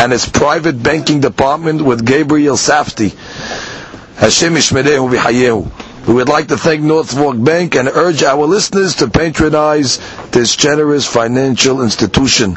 and its private banking department with Gabriel Safti. Hashem Ishmerehu V'Hayehu. We would like to thank North Bank and urge our listeners to patronize this generous financial institution.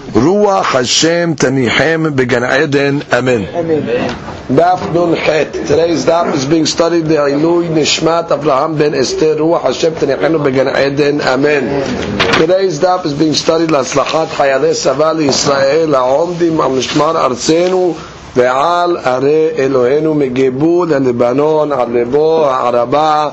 Ruach Hashem Tanichem Began Eden. Amen. Daf Nun Het. Today's daf is being studied the Ilui Nishmat Abraham ben Esther Ruach Hashem Tanichem Began Eden. Amen. Today's daf is being studied להצלחת חיילי צבא לישראל העומדים על משמר ארצנו ועל ערי אלוהינו מגבול הלבנון עד לבוא הערבה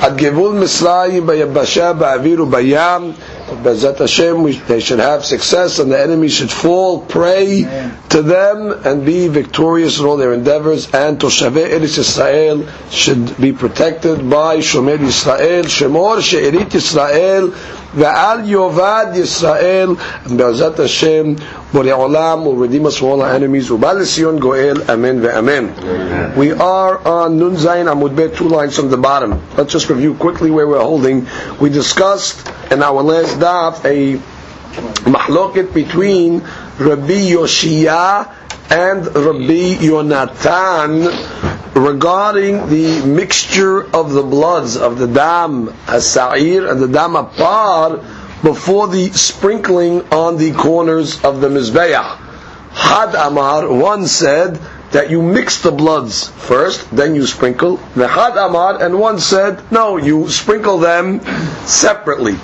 עד גבול מצרים ביבשה באוויר ובים Bezat Hashem, they should have success and the enemy should fall prey to them and be victorious in all their endeavors. And Toshavei Eretz Yisrael should be protected by Shomer Yisrael, Shemor She'erit Yisrael, Ve'al Yovad Yisrael, and Bezat Hashem, Borei Olam will redeem us from all our enemies. Ubal Sion Goel, Amen ve'Amen. We are on Nun Zayin Amud Bet, two lines from the bottom. Let's just review quickly where we're holding. We discussed in our last daf a mahloket between Rabbi Yoshia and Rabbi Yonatan regarding the mixture of the bloods of the dam as-sa'ir and the dam apar before the sprinkling on the corners of the mizbeach. Had Amar, one said that you mix the bloods first, then you sprinkle. The Had Amar, and one said, no, you sprinkle them separately.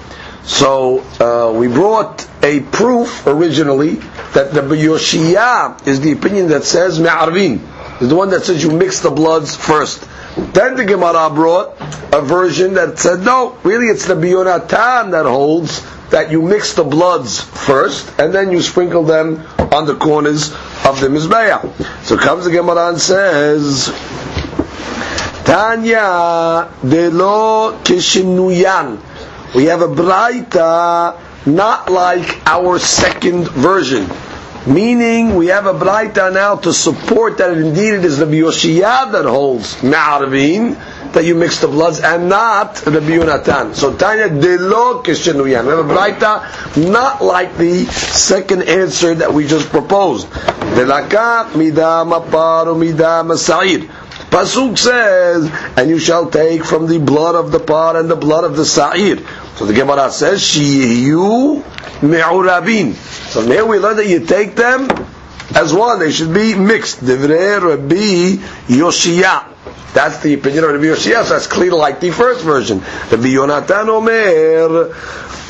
So uh, we brought a proof originally that the Yoshia is the opinion that says Me'arvin, is the one that says you mix the bloods first. Then the Gemara brought a version that said, no, really it's the Biyonatan that holds that you mix the bloods first and then you sprinkle them on the corners of the Mizbeah. So comes the Gemara and says, Tanya de lo kishinuyan. We have a braita not like our second version. Meaning, we have a braita now to support that indeed it is the Yoshiyah that holds Ma'arvin, that you mix the bloods, and not the Yonatan. So Tanya Delo Kishenuyan. We have a braita not like the second answer that we just proposed. Delaka midam apar midam sa'ir. Pasuk says, and you shall take from the blood of the par and the blood of the sa'ir. So the Gemara says, Shiyu me'urabin. So here we learn that you take them as one. They should be mixed. Divrei Rabbi Yoshia. That's the opinion of Rabbi Yoshias. That's clear like the first version. Rabbi Yonatan Omer,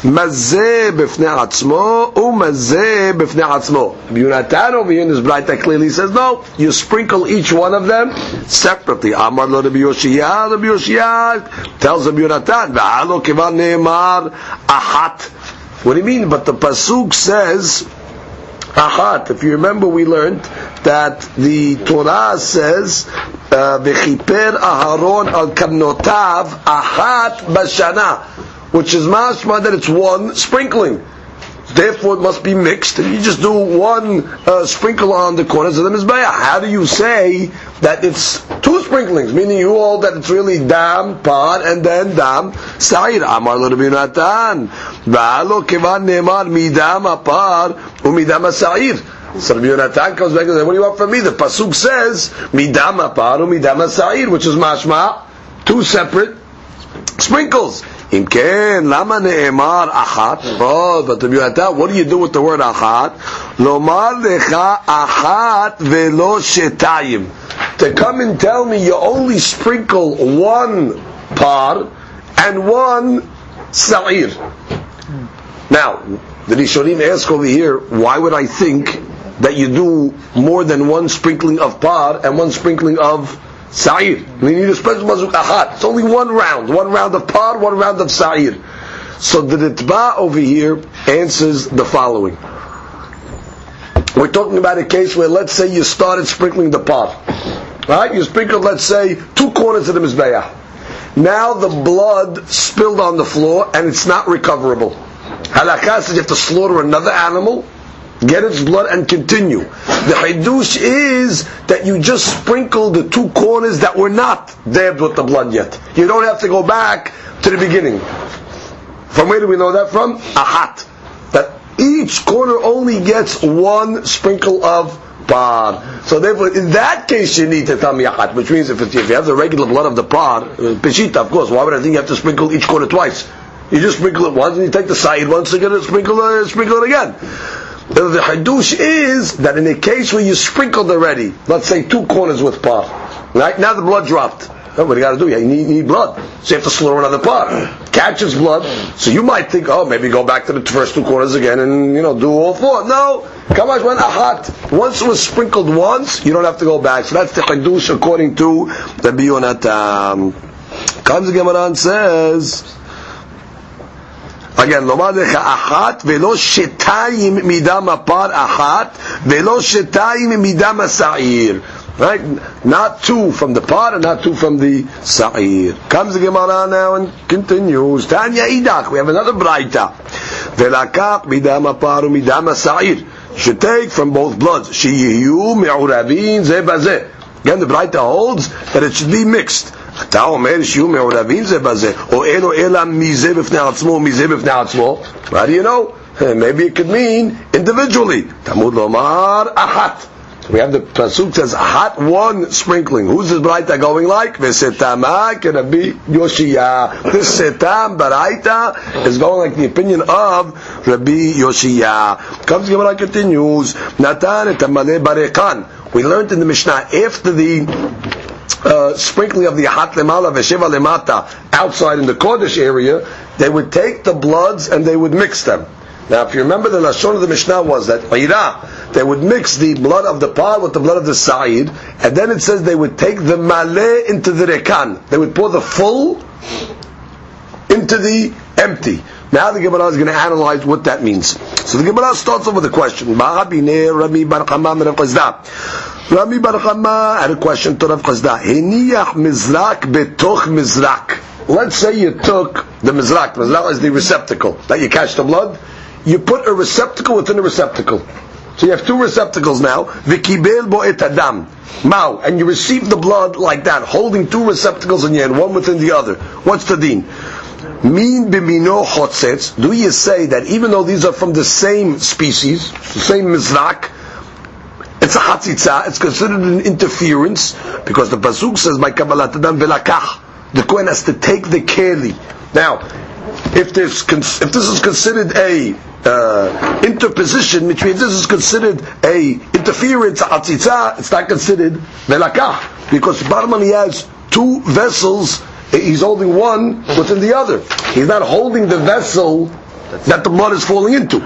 mazeh b'fnei atzmo, umazeh b'fnei atzmo. Rabbi Yonatan over here in this braita clearly says, no, you sprinkle each one of them separately. Amar lo Rabbi Yoshiyah. Rabbi Yoshiyah tells Rabbi Yonatan, v'alo kivan ne'emar ahat. What do you mean? But the Pasuk says, ahat. If you remember, we learned that the Torah says, "V'chiper Aharon al karnotav ahat bashana," which is mashma that it's one sprinkling. Therefore, it must be mixed. And you just do one uh, sprinkle on the corners of the mizbeah. How do you say that it's two sprinklings? Meaning you hold that it's really dam par and then dam sa'ir. Amar lo Rabbi Natan. V'alo kivan ne'emar midam apar umidam sa'ir. So Rabbi Yonatan comes back and says, what do you want from me? The Pasuk says, midam apar umidam sa'ir, which is mashma, two separate sprinkles. אם כן, למה נאמר אחת? Oh, but Rabbi Yonatan, what do you do with the word אחת? לומר לך אחת ולא שתיים. To come and tell me you only sprinkle one par and one sa'ir. Now, the Rishonim ask over here, why would I think that you do more than one sprinkling of par and one sprinkling of sa'ir? You need a special mazuk ahad. It's only one round. One round of par, one round of sa'ir. So the Ritba over here answers the following. We're talking about a case where, let's say, you started sprinkling the pot. Right? You sprinkled, let's say, two corners of the Mizbeah. Now the blood spilled on the floor and it's not recoverable. Halakha says you have to slaughter another animal, get its blood, and continue. The Hidush is that you just sprinkle the two corners that were not dabbed with the blood yet. You don't have to go back to the beginning. From where do we know that from? Ahat. That each corner only gets one sprinkle of par. So therefore, in that case, you need to tell me ahat, which means if, if you have the regular blood of the par, uh, peshita, of course, why would I think you have to sprinkle each corner twice? You just sprinkle it once, and you take the side once again and sprinkle, uh, sprinkle it again. The hadush is that in a case where you sprinkled already, let's say two corners with par, right? Now the blood dropped. Oh, what do you got to do? You need, need, blood, so you have to slaughter another part. Catches blood, so you might think, oh, maybe go back to the first two corners again and you know do all four. No, come Kamash went ahat. Once it was sprinkled once, you don't have to go back. So that's the hadush according to the Biyonat. Comes the Gemara and says Again, לומר לך אחת ולא שתיים מדם הפר אחת ולא שתיים מדם השעיר. Right? Not two from the pot and not two from the sa'ir. Comes the Gemara now and continues. Tanya idach. We have another braita. Velakach midam apar midam sa'ir. Should take from both bloods. Shiyu me'urabin ze bazeh. Again, the braita holds that it should be mixed. אתה אומר שיהיו מעורבים זה בזה, או אין או אלא מזה בפני עצמו, מזה בפני עצמו. How do you know? Maybe it could mean individually. תמוד לומר אחת. We have the pasuk says hot one sprinkling. Who's this baraita going like? V'setama can be Yoshia. This setam baraita is going like the opinion of Rabbi Yoshia. Comes Gemara continues. Natan etamale barekan. We learned in the Mishnah after the uh, sprinkling of the hat lemala v'sheva lemata outside in the Kodesh area, they would take the bloods and they would mix them. Now, if you remember, the lashon of the Mishnah was that they would mix the blood of the par with the blood of the sa'ir, and then it says they would take the maleh into the rekan. They would pour the full into the empty. Now the Gemara is going to analyze what that means. So the Gemara starts off with a question. Rami Bar Rami Bar had a question to Rav. Hiniyach mizrak betoch mizrak. Let's say you took the mizrak. Mizrak is the receptacle that you catch the blood you put a receptacle within a receptacle. So you have two receptacles now. Vikibel bo adam. Mao. And you receive the blood like that, holding two receptacles in your hand, one within the other. What's the deen? Min bimino chotzets. Do you say that even though these are from the same species, the same mizrak, it's a hatzitza, it's considered an interference, because the pasuk says, by kabbalat adam velakach. The Kohen has to take the keli. Now, if this, if this is considered a uh, interposition, which means this is considered a interference, atzitza, it's not considered velakah, because Barman has two vessels, he's holding one within the other. He's not holding the vessel that the blood is falling into.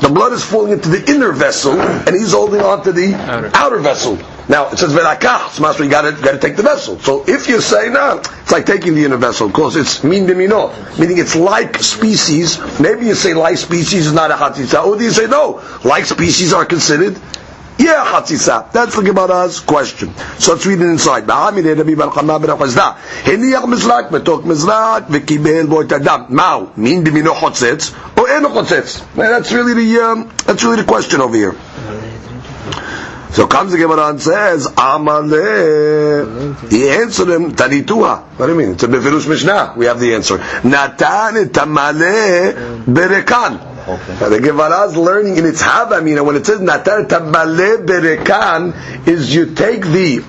The blood is falling into the inner vessel, and he's holding on to the outer, outer vessel. Now it says velakah, so master you got to got to take the vessel. So if you say no, it's like taking the inner vessel because it's min bimino, meaning it's like species. Maybe you say like species is not a hatzitza, or do you say no, like species are considered yeah, chatzitza. That's the Gemara's question. So let's read it inside. Ba'amine Rabbi Bar Chama ben Chazda. Heniach mizrak, betok mizrak, v'kibel bo adam. Mao, min b'mino chotzetz, or eno chotzetz. That's really the, um, that's really the question over here. So comes the Gemara and says, Amale. He answered him, Tanitua. What do you mean? It's a Befirush Mishnah. We have the answer. Natan tamale berekan. Okay. The Gemara is learning in its Havamina when it says Natan tamale berekan is you take the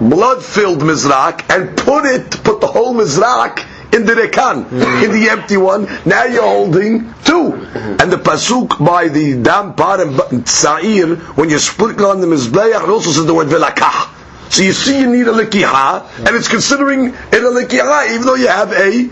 blood-filled mizrak and put it, put the whole mizrak in the rekan, mm-hmm. in the empty one. Now you're holding two. Mm-hmm. And the pasuk by the dam par and sa'ir, when you sprinkle on the mizbeach, it also says the word velakah. So you see you need a likiha, and it's considering it a likiha, even though you have a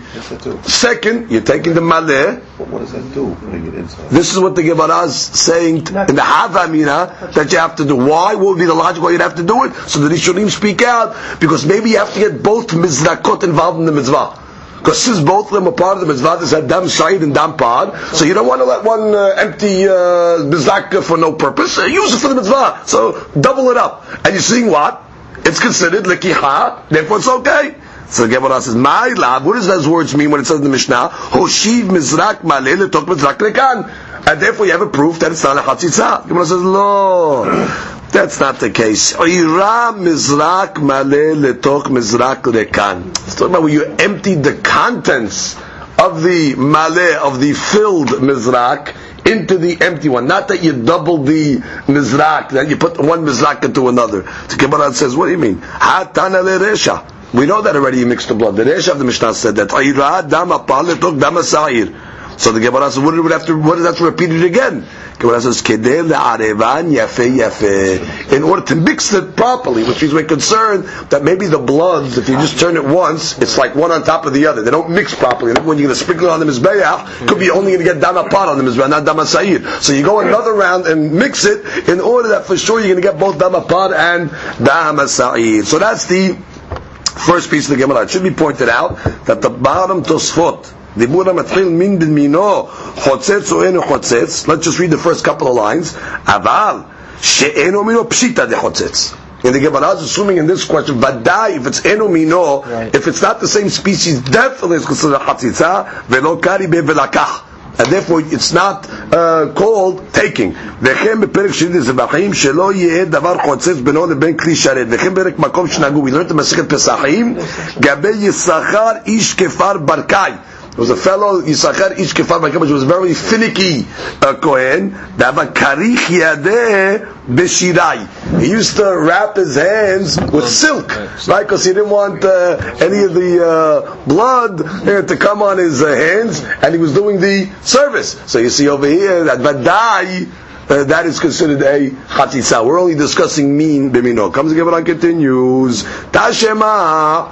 second, you're taking the maleh. What does that do putting it inside? This is what the Gemara is saying in the Havamina that you have to do. Why? What would be the logic why you'd have to do it? So the Rishonim speak out, because maybe you have to get both mizrakot involved in the mitzvah. Because since both of them are part of the mitzvah, there's a dam shayid and dam pod, so you don't want to let one uh, empty uh, mizrak for no purpose. Uh, use it for the mitzvah. So double it up. And you're seeing what? It's considered likiha, therefore it's okay. So the Gemara says, "My lab." What does those words mean when it says in the Mishnah? Hoshiv mizrak maleh letok mizrak lekan, and therefore you have a proof that it's not a chatzitza. The Gemara says, "No, that's not the case. Oira mizrak maleh letok mizrak lekan." It's talking about when you emptied the contents of the maleh of the filled mizrak into the empty one. Not that you double the mizrak, that you put one mizrak into another. The Gemara says, what do you mean? Hatana leresha. We know that already you mixed the blood. The Resha of the Mishnah said that. So the Gemara says, what we have to, what does that to repeat it again? Gemara says, yafe yafe. In order to mix it properly, which means we're concerned that maybe the bloods, if you just turn it once, it's like one on top of the other. They don't mix properly. And when you're going to sprinkle it on the mizbeach, could be only going to get dama pot on the mizbeach, not dama sa'ir. So you go another round and mix it in order that for sure you're going to get both dama pot and dama sa'ir. So that's the First piece of the Gemara. It should be pointed out that the bottom Tosfot, דיבור המתחיל מין במינו חוצץ או אינו חוצץ, let's just read the first couple of lines, אבל שאינו מינו פשיטא דחוצץ. And the Gemara is assuming in this question, ודאי, if it's אינו מינו, if it's not the same species, definitely it's considered חציצה, ולא קרי ולקח. And therefore it's not uh, called taking. וכן בפרק שני זבחים שלא יהיה דבר חוצץ בינו לבין כלי שרת. וכן פרק מקום שנהגו, we learned את מסכת פסחים, גבי יששכר איש כפר ברקאי. There was a fellow Yisachar Ish Kefar which was very finicky uh, Kohen. Dava karich yadeh beshirai. He used to wrap his hands with silk, right? Because he didn't want uh, any of the uh, blood uh, to come on his uh, hands, and he was doing the service. So you see over here that vadai. Uh, that is considered a chatitza. We're only discussing mean bimino. Comes again, but continues. Tashema.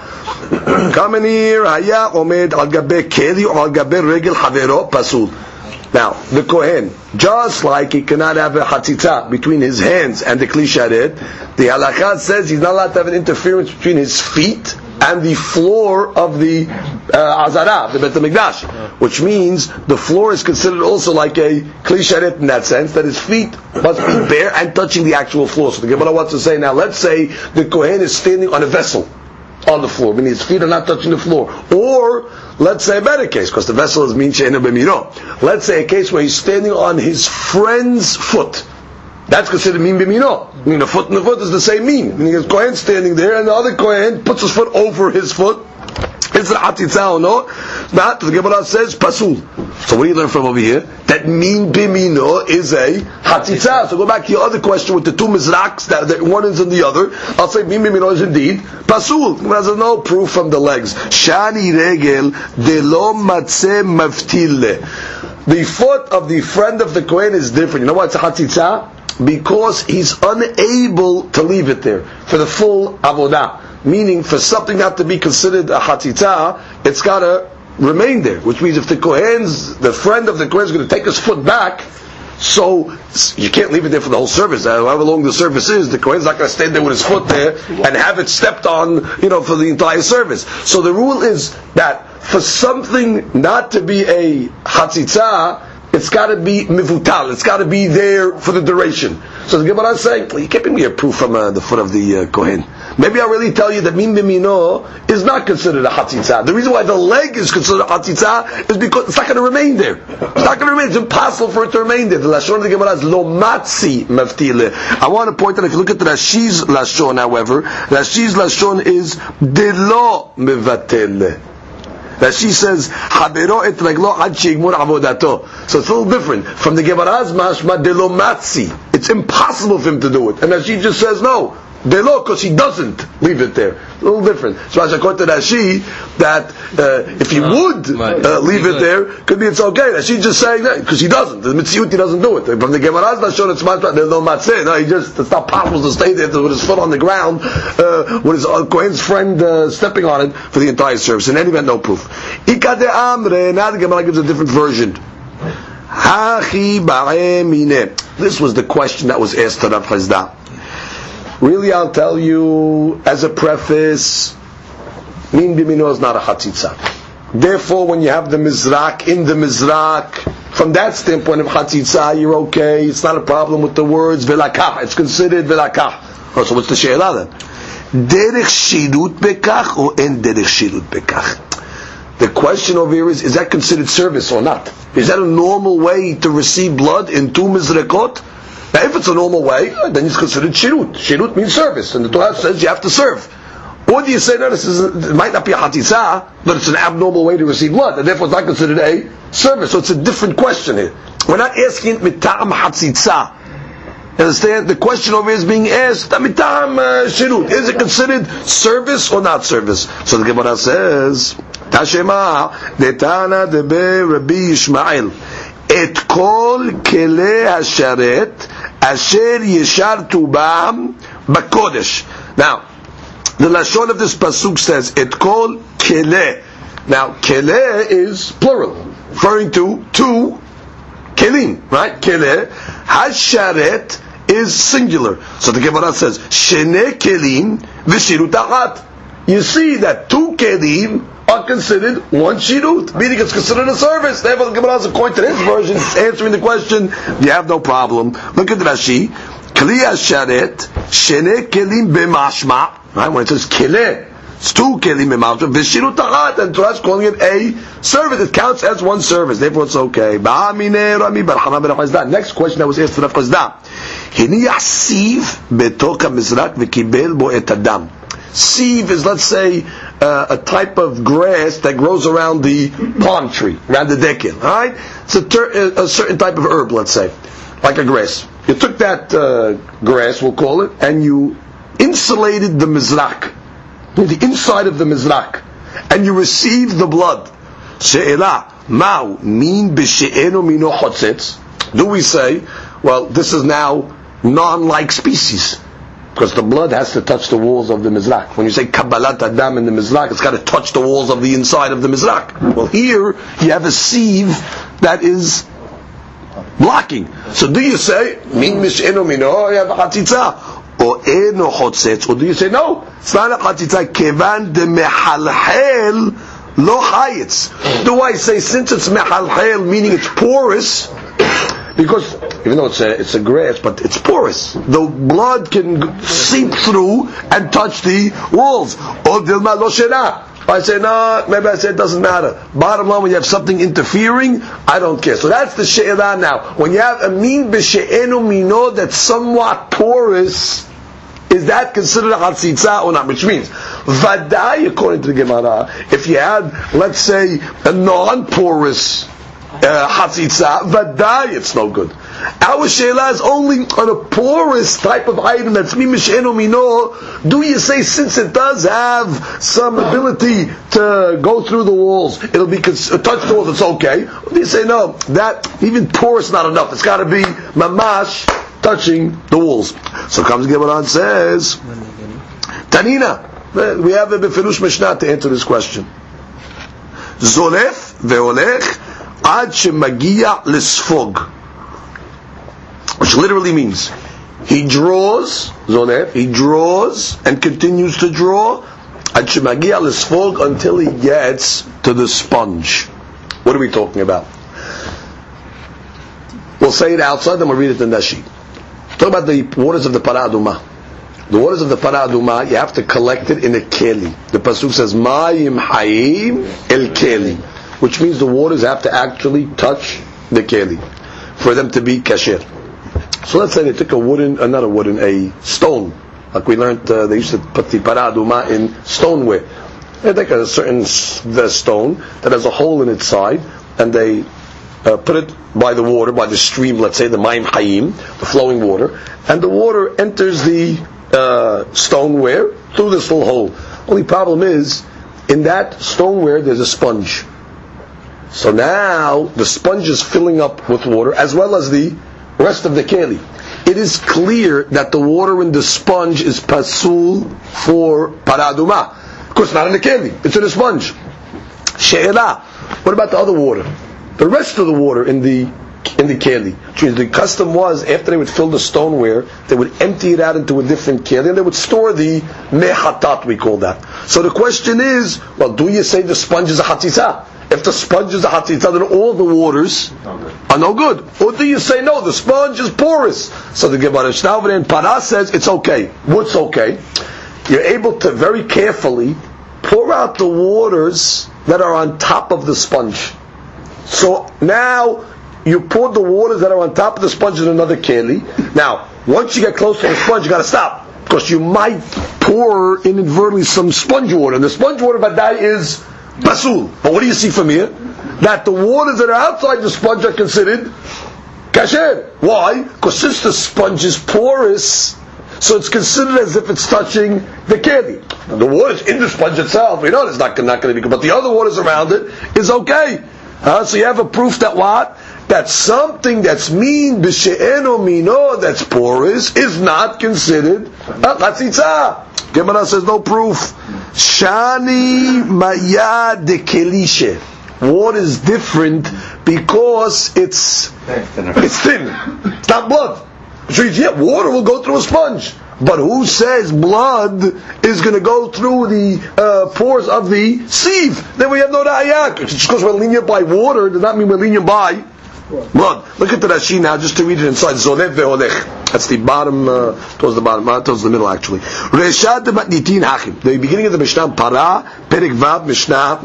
Come in here. Haya omed al gabe keli al gabe regel havero pasul. Now, the Kohen, just like he cannot have a hatzitza between his hands and the kli sharet, the halakha says he's not allowed to have an interference between his feet and the floor of the uh, azara, the Bet HaMikdash, which means the floor is considered also like a kli sharet in that sense, that his feet must be bare and touching the actual floor. So the Gemara wants to say now, let's say the Kohen is standing on a vessel on the floor, meaning his feet are not touching the floor. Or, let's say a better case, because the vessel is min she'ena b'mino. Let's say a case where he's standing on his friend's foot. That's considered min b'mino. I mean, a foot and a foot is the same mean. Meaning his Kohen standing there, and the other Kohen puts his foot over his foot. Is it hatitza or oh no? Not. The Gemara says pasul. So what do you learn from over here? That min bimino is a hatitza. So go back to your other question with the two mizraks, that, that one is in the other. I'll say min bimino is indeed pasul. The Gemara says no proof from the legs. Shani regel de lo matze maftile. The foot of the friend of the Kohen is different. You know why it's a hatitza? Because he's unable to leave it there for the full avodah meaning for something not to be considered a hatita, it's got to remain there. Which means if the Kohen's, the friend of the Kohen is going to take his foot back, so you can't leave it there for the whole service. Uh, However long the service is, the Kohen's not going to stand there with his foot there and have it stepped on, you know, for the entire service. So the rule is that for something not to be a hatzitza, it's got to be mivutal. It's got to be there for the duration. So the Gemara is saying, well, you can't bring me a proof from uh, the foot of the uh, Kohen. Maybe I'll really tell you that min bimino is not considered a hatzitza. The reason why the leg is considered a hatzitza is because it's not going to remain there. It's not going to remain. It's impossible for it to remain there. The lashon of the Gemara is lo matzi maftile. I want to point out if you look at the Rashi's lashon, however, Rashi's lashon is de lo mevatele that she says habero et reglo ad shigmur avodato. So it's a little different from the Gemara's mashma de lo matzi. It's impossible for him to do it, and that she just says no. Delo, because he doesn't leave it there. A little different. So as according to Rashi, that uh, if he would uh, leave it there, could be it's okay. That Rashi just saying that because he doesn't. The mitzvah he doesn't do it. From the Gemara's not showing it's much. There's no matzeh. No, he just it's not possible to stay there with his foot on the ground uh, with his uh, Kohen's friend uh, stepping on it for the entire service. In any event, no proof. Ikade amre. Now the Gemara gives a different version. This was the question that was asked to Rav Chazda. Really, I'll tell you as a preface, min bimino is not a chatzitza. Therefore, when you have the mizrak in the mizrak, from that standpoint of chatzitza, you're okay. It's not a problem with the words velakah. It's considered velakah. Oh, so what's the she'elah then? Derech shirut bekach or en derech shirut bekach? The question over here is, is that considered service or not? Is that a normal way to receive blood in two mizrakot? Now, if it's a normal way, then it's considered shirut. Shirut means service, and the Torah says you have to serve. Or do you say, no, this is, it might not be a hatisa, but it's an abnormal way to receive blood, and therefore it's not considered a service. So it's a different question here. We're not asking mitam hatzitza. Understand? The question over here is being asked, mitam uh, shirut. Is it considered service or not service? So the Gemara says, Tashema, detana debe Rabbi Yishmael, et kol kele hasharet asher yeshar tubam bakodesh. Now, the lashon of this pasuk says it called kele. Now, kele is plural, referring to two kelim, right? Kele hasharet is singular. So the Gemara says shene kelim v'shirut achat. You see that two kelim are considered one shirut, meaning it's considered a service. Therefore, the Gemara, according to this version, it's answering the question. You have no problem. Look at Rashi. Kli sharet shene kelim b'mashma. Right when it says kele, it's two kelim b'mashma. V'shirut achat, and Torah is calling it a service. It counts as one service. Therefore, it's okay. Ba'amine rami barchana ben Next question that was asked to Rav Chazda. הניח סיב בתוך המזרק וקיבל בו את הדם. Sieve is, let's say, uh, a type of grass that grows around the palm tree, around the dekin. All right, it's a, ter- a, certain type of herb, let's say, like a grass. You took that uh, grass, we'll call it, and you insulated the mizrak, the inside of the mizrak, and you received the blood. She'ela, mau min b'she'enu mino. Do we say, well, this is now non-like species? Because the blood has to touch the walls of the mizrak. When you say kabbalat adam in the mizrak, it's got to touch the walls of the inside of the mizrak. Well, here you have a sieve that is blocking. So do you say min mishenu mino? You have a chatzitza or eno chotzetz, or do you say no? It's not a chatzitza. Kevan de mehalhel lo chayitz. Do I say since it's mehalhel, meaning it's porous? Because even though it's a, it's a grass, but it's porous. The blood can seep through and touch the walls. I say, no, maybe I say it doesn't matter. Bottom line, when you have something interfering, I don't care. So that's the she'elah now. When you have a mean b'she'enu mino that's somewhat porous, is that considered a chatzitza or not? Which means, vadai, according to the Gemara, if you had, let's say, a non-porous Uh, chatzitza, vadai, it's no good. Our sheila is only on a porous type of item that's mimishenu mino. Do you say since it does have some ability to go through the walls, it'll be uh, touch the walls, it's okay? Or do you say no? That even porous not enough. It's got to be mamash touching the walls. So comes Gemara and says, Tanina. We have a befirush mishnah to answer this question. Zolef veolech ad shemagia lisfog, which literally means he draws, zonef, he draws and continues to draw ad shemagia lisfog until he gets to the sponge. What are we talking about? We'll say it outside, then we'll read it in Rashi. Talk about the waters of the Parah Adumah. The waters of the Parah Adumah, you have to collect it in a keli. The pasuk says, "Ma'im hayim el keli." Which means the waters have to actually touch the keli for them to be kasher. So let's say they took a wooden, uh, not a wooden, a stone, like we learned, uh, they used to put the parah adumah in stoneware. They take a certain the stone that has a hole in its side, and they uh, put it by the water, by the stream, let's say the Maim Hayim, the flowing water, and the water enters the uh, stoneware through this little hole. Only problem is, in that stoneware there's a sponge. So now the sponge is filling up with water as well as the rest of the keli. It is clear that the water in the sponge is pasul for parah adumah. Of course, not in the keli. It's in the sponge. She'ela. What about the other water? The rest of the water in the in the keli. The custom was after they would fill the stoneware, they would empty it out into a different keli and they would store the mehatat, we call that. So the question is, well, do you say the sponge is a hatitza? If the sponge is a hatitza, then all the waters are no good. Or do you say no, the sponge is porous? So the Gemara Shnauver and Para says it's okay. What's okay? You're able to very carefully pour out the waters that are on top of the sponge. So now you pour the waters that are on top of the sponge in another keli. Now, once you get close to the sponge, you got to stop because you might pour inadvertently some sponge water. And the sponge water badai is basul. But what do you see from here? That the waters that are outside the sponge are considered kasher. Why? Because since the sponge is porous, so it's considered as if it's touching the keli. The water's in the sponge itself. We know it's not, not going to be good, but the other waters around it is okay. Uh, so you have a proof that what? That something that's mean b'she'eno mino that's porous is not considered a chatzitza. Gemara says no proof. Shani maya de kelishe. What is different because it's it's thin. It's not blood. So yeah, water will go through a sponge. But who says blood is going to go through the uh, pores of the sieve? Then we have no ra'ayak. Just because we're lenient by water does not mean we're lenient by blood. Look at the Rashi now, just to read it inside. Zolev ve'olech. That's the bottom, uh, towards the bottom, uh, towards the middle actually. Reshad matnitin hachim. The beginning of the Mishnah, Para, Perik Vav, Mishnah,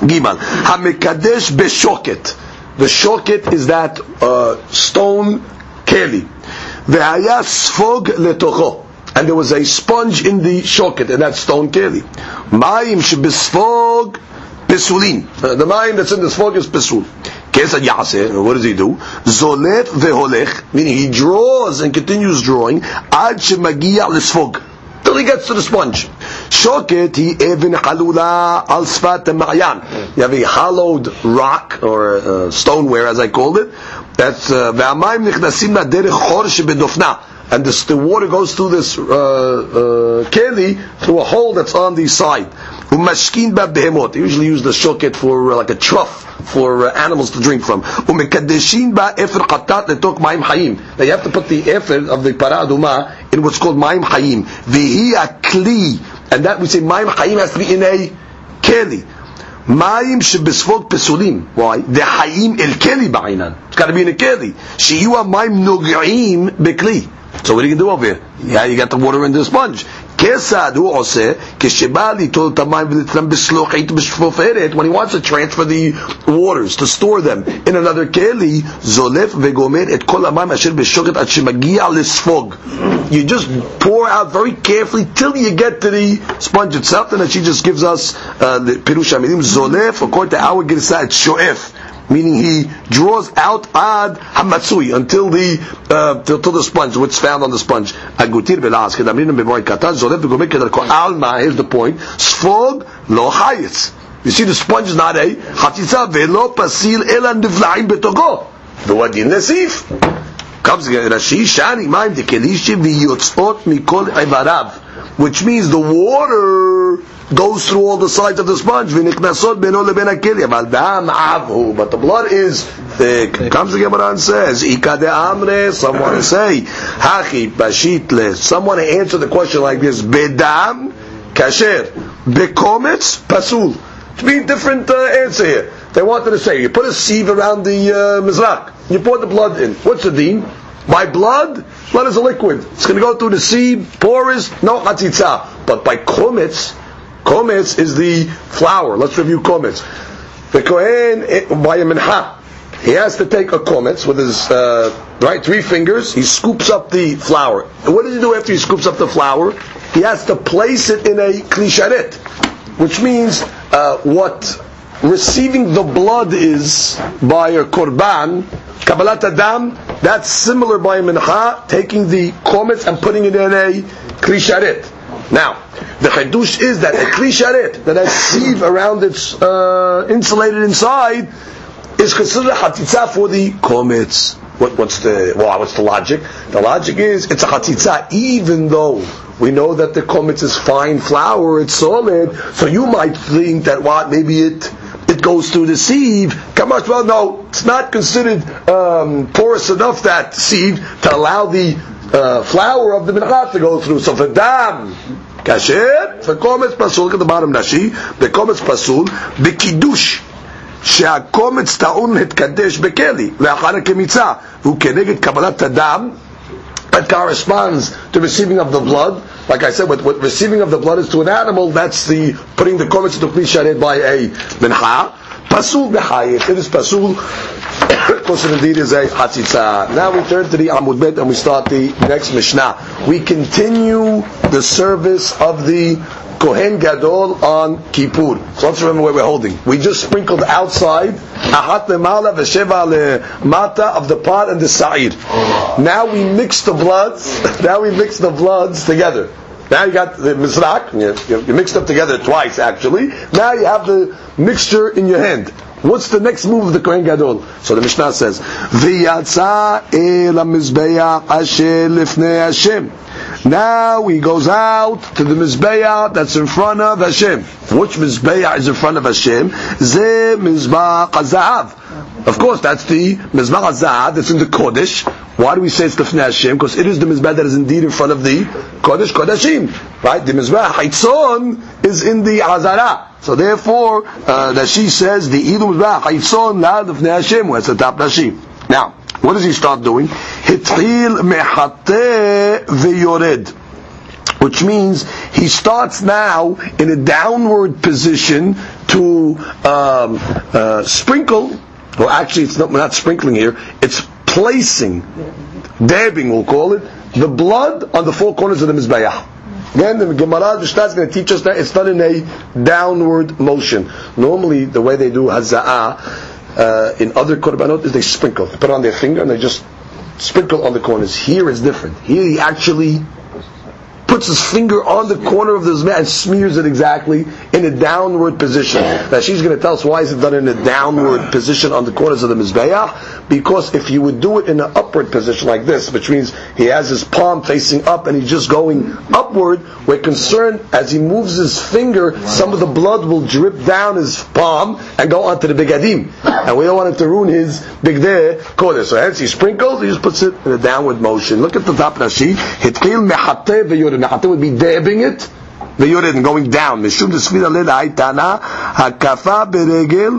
Gimal. Hamekadesh beshoket. The shoket is that uh, stone keli. Ve'haya sfog letocho. And there was a sponge in the shoket, and that stone keli. Mayim shebesfog pesulin. Uh, The mayim that's in the sfog is pesul. Kesad yaseh. What does he do? Zolet veholech. Meaning he draws and continues drawing. Ad shemagia lesfog. Till he gets to the sponge. Shoket he even halula al sfat ma'yan. You have a hollowed rock or uh, stoneware, as I called it. That's uh, ve'amayim nichnasim na derech chor shebedofna. And this, the water goes through this uh, uh, keli through a hole that's on the side. Umashkin ba behemot. They usually use the shoket for uh, like a trough for uh, animals to drink from. Umekadeshin ba efer katat letok ma'im hayim. Now you have to put the efer of the parah adumah in what's called ma'im hayim. Vihi akli. And that we say ma'im hayim has to be in a keli. מים שבספוג pesulim. why? The hayim el keli ba'inan. it's got to be in a כלי, שיהיו המים be kli. So what are you going to do over here? Yeah, you got the water in the sponge. כיצד הוא עושה כשבא ליטול את המים ולתנם בסלוחית בשפופרת when he wants to transfer the waters to store them in another כלי זולף וגומר את כל המים אשר בשוקת עד שמגיע לספוג you just pour out very carefully till you get to the sponge itself and then she just gives us uh, the פירוש המילים זולף according to our גרסה it's שואף meaning he draws out ad hamatzui until the uh, till, till the sponge, what's found on the sponge. Agutir. Here's the point: sfog lo chayitz. You see, the sponge is not a chatzitza ve'lo pasil elan nivlaim betogo. V'wadin nesif. Comes Rashi shani mayim dekelishi v'yotzot mikol ivarav, which means the water goes through all the sides of the sponge. V'niknasot beno leben hakeli. Aval dam avhu. But the blood is thick. Comes the Gemara and says, Ikade amre. Someone say, Hachi bashitle. Someone answer the question like this: Bedam kasher, bekometz pasul. To be a different uh, answer here. They wanted to say, you put a sieve around the uh, mizrak, you pour the blood in. What's the deen? By blood, blood is a liquid. It's going to go through the sieve, porous, no chatzitza. But by kometz, Kometz is the flour. Let's review kometz. The kohen eh, by a mincha, he has to take a kometz with his uh, right three fingers. He scoops up the flour. And what does he do after he scoops up the flour? He has to place it in a klisharet, which means uh, what receiving the blood is by a korban. Kabbalat adam That's similar by a mincha, taking the komets and putting it in a kli Now, the chedush is that a kli that has sieve around its uh, insulated inside is considered hatitza for the komets. What, what's the well? What's the logic? The logic is it's a hatitza, even though we know that the komets is fine flour, it's solid. So you might think that what maybe it it goes through the sieve. Kamash, well, no, it's not considered um, porous enough that sieve to allow the uh, flour of the mincha to go through. So for dam, kasher, for kometz pasul, look at the bottom Rashi, the kometz pasul, bekidush, שהקומץ טעון התקדש בכלי, לאחר הקמיצה, והוא כנגד קבלת הדם, that corresponds to receiving of the blood. Like I said, what, receiving of the blood is to an animal, that's the putting the komets into Kli by a mincha. Pasul b'chayit. It is pasul. Because it indeed is a hatzitza. Now we turn to the Amud Bet and we start the next Mishnah. We continue the service of the Kohen Gadol on Kippur. So let's remember where we're holding. We just sprinkled outside ahat lemala v'sheva mata of the pot and the sa'ir. Now we mix the bloods. Now we mix the bloods together. Now you got the mizrak. You, you mixed up together twice actually. Now you have the mixture in your hand. What's the next move of the Kohen Gadol? So the Mishnah says, "V'yatsa el mizbeach asher lifnei Hashem." Now he goes out to the Mizbeah that's in front of Hashem. Which Mizbeah is in front of Hashem? Ze Mizbah Zahav. Of course, that's the Mizbah Zahav that's in the Kodesh. Why do we say it's the Fnei Hashem? Because it is the Mizbah that is indeed in front of the Kodesh Kodeshim. Right? The Mizbah Haitzon is in the Azara. So therefore, uh, that she says the Ilu Mizbah Haitzon La Lefnei Hashem, where it's the Nashim. Now, what does he start doing? Mehate veyored. Which means he starts now in a downward position to um, uh, sprinkle, well actually it's not, not sprinkling here, it's placing, dabbing we'll call it, the blood on the four corners of the Mizbeah. Again, the Gemara is going to teach us that it's not in a downward motion. Normally, the way they do haza'ah, uh, in other korbanot is they sprinkle. They put on their finger and they just sprinkle on the corners. Here it's different. Here he actually puts his finger on the corner of the zmeh and smears it exactly in a downward position. Now she's going to tell us why is it done in a downward position on the corners of the mizbeah? because if you would do it in an upward position like this, which means he has his palm facing up and he's just going upward, we're concerned as he moves his finger, some of the blood will drip down his palm and go onto the bigadim. And we don't want it to ruin his big there quarter. So hence he sprinkles, he just puts it in a downward motion. Look at the top Rashi. Hitil mehateh would be dabbing it and going down. משום דסמיד עלי להייתנה, הקפה ברגל,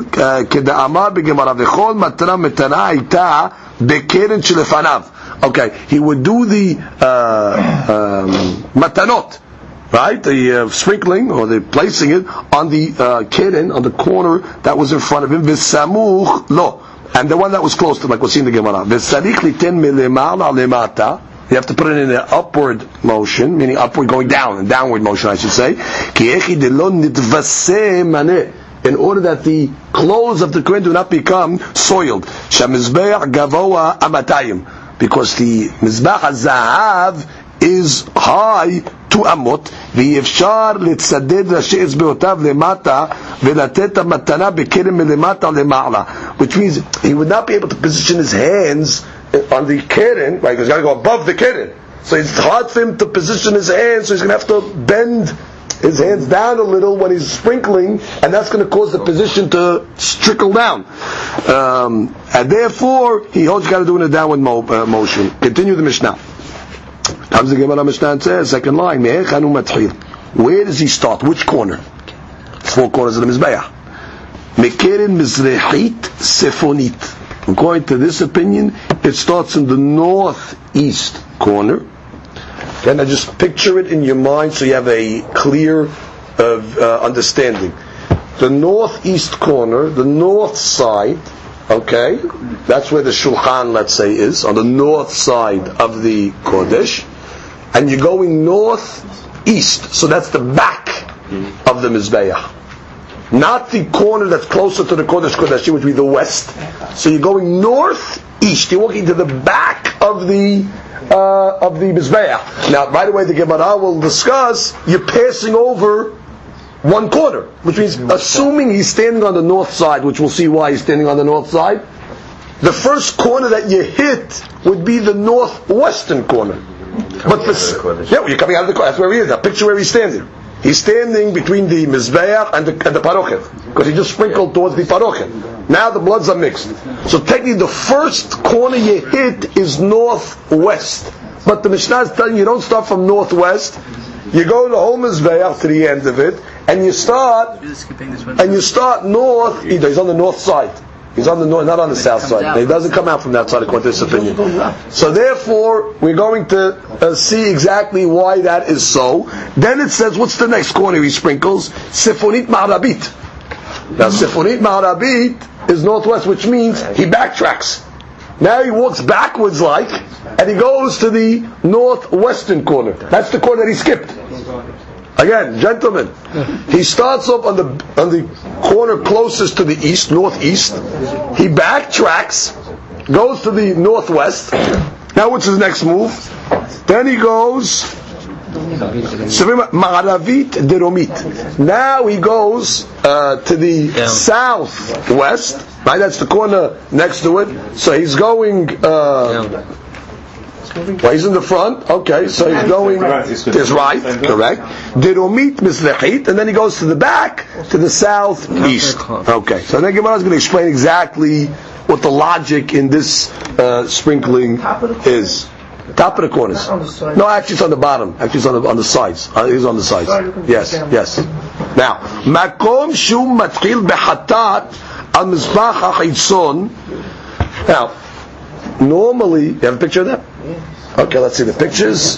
כדאמר בגמרא, וכל מתנה מתנה הייתה בקרן שלפניו. Okay, he would do the uh, um, matanot, right? The uh, sprinkling or the placing it on the uh, keren, on the corner that was in front of him. V'samuch lo, and the one that was close to, like we'll see in the Gemara. V'sadik liten milemala lemata. You have to put it in an upward motion, meaning upward going down, and downward motion, I should say. In order that the clothes of the Kohen do not become soiled. Because the Mizbach HaZahav is high two אמות, ואי אפשר לצדד ראשי אצבעותיו למטה ולתת המתנה בכרם מלמטה למעלה. Which means he would not be able to position his hands on the keren, right? He's got to go above the keren. So it's hard for him to position his hands, so he's going to have to bend his hands down a little when he's sprinkling, and that's going to cause the position to trickle down. Um, and therefore, he holds got to do in a downward mo- uh, motion. Continue the Mishnah. Comes the Gemara Mishnah and says, second line, where does he start? Which corner? Four corners of the Mizbeah. Mekeren Mizrehit Sefonit. According to this opinion, it starts in the northeast corner. Can I just picture it in your mind so you have a clear of uh, understanding? The northeast corner, the north side, okay, that's where the shulchan, let's say, is on the north side of the kodesh, and you're going northeast, so that's the back of the mizbeach not the corner that's closer to the Kodesh Kodeshim, which would be the west. So you're going north east. You're walking to the back of the uh, of the mizbeach. Now, right away, the Gemara will discuss. You're passing over one corner, which means assuming he's standing on the north side, which we'll see why he's standing on the north side. The first corner that you hit would be the northwestern corner. But the, yeah, you're coming out of the corner. That's where he is. Now, picture where he's standing. He's standing between the mizbeach and the, and the parochet because he just sprinkled towards the parochet. Now the bloods are mixed. So technically, the first corner you hit is northwest. But the Mishnah is telling you, don't start from northwest. You go to whole mizbeach to the end of it, and you start and you start north. Either he's on the north side. He's on the north, not on the south side. He doesn't come out from that side according to this opinion. So therefore, we're going to uh, see exactly why that is so. Then it says, what's the next corner he sprinkles? Sifonit Ma'arabit. Now Sifonit Ma'arabit is northwest, which means he backtracks. Now he walks backwards like, and he goes to the northwestern corner. That's the corner that he skipped. Again, gentlemen, he starts up on the on the corner closest to the east, northeast. He backtracks, goes to the northwest. Now, what's his next move? Then he goes Ma'aravit Deromit. Now he goes uh, to the southwest. Right, that's the corner next to it. So he's going. Uh, well, he's in the front. Okay, so he's going There's right, correct. Diromit mislechit, and then he goes to the back to the southeast. Okay, so then Gemara is going to explain exactly what the logic in this uh, sprinkling is. Top of the corners. No, actually, it's on the bottom. Actually, it's on the on the sides. Uh, it's on the sides. Yes, yes. Now, makom shum matchil behatat al mizbach. Now, normally, you have a picture of that? Okay, let's see the pictures.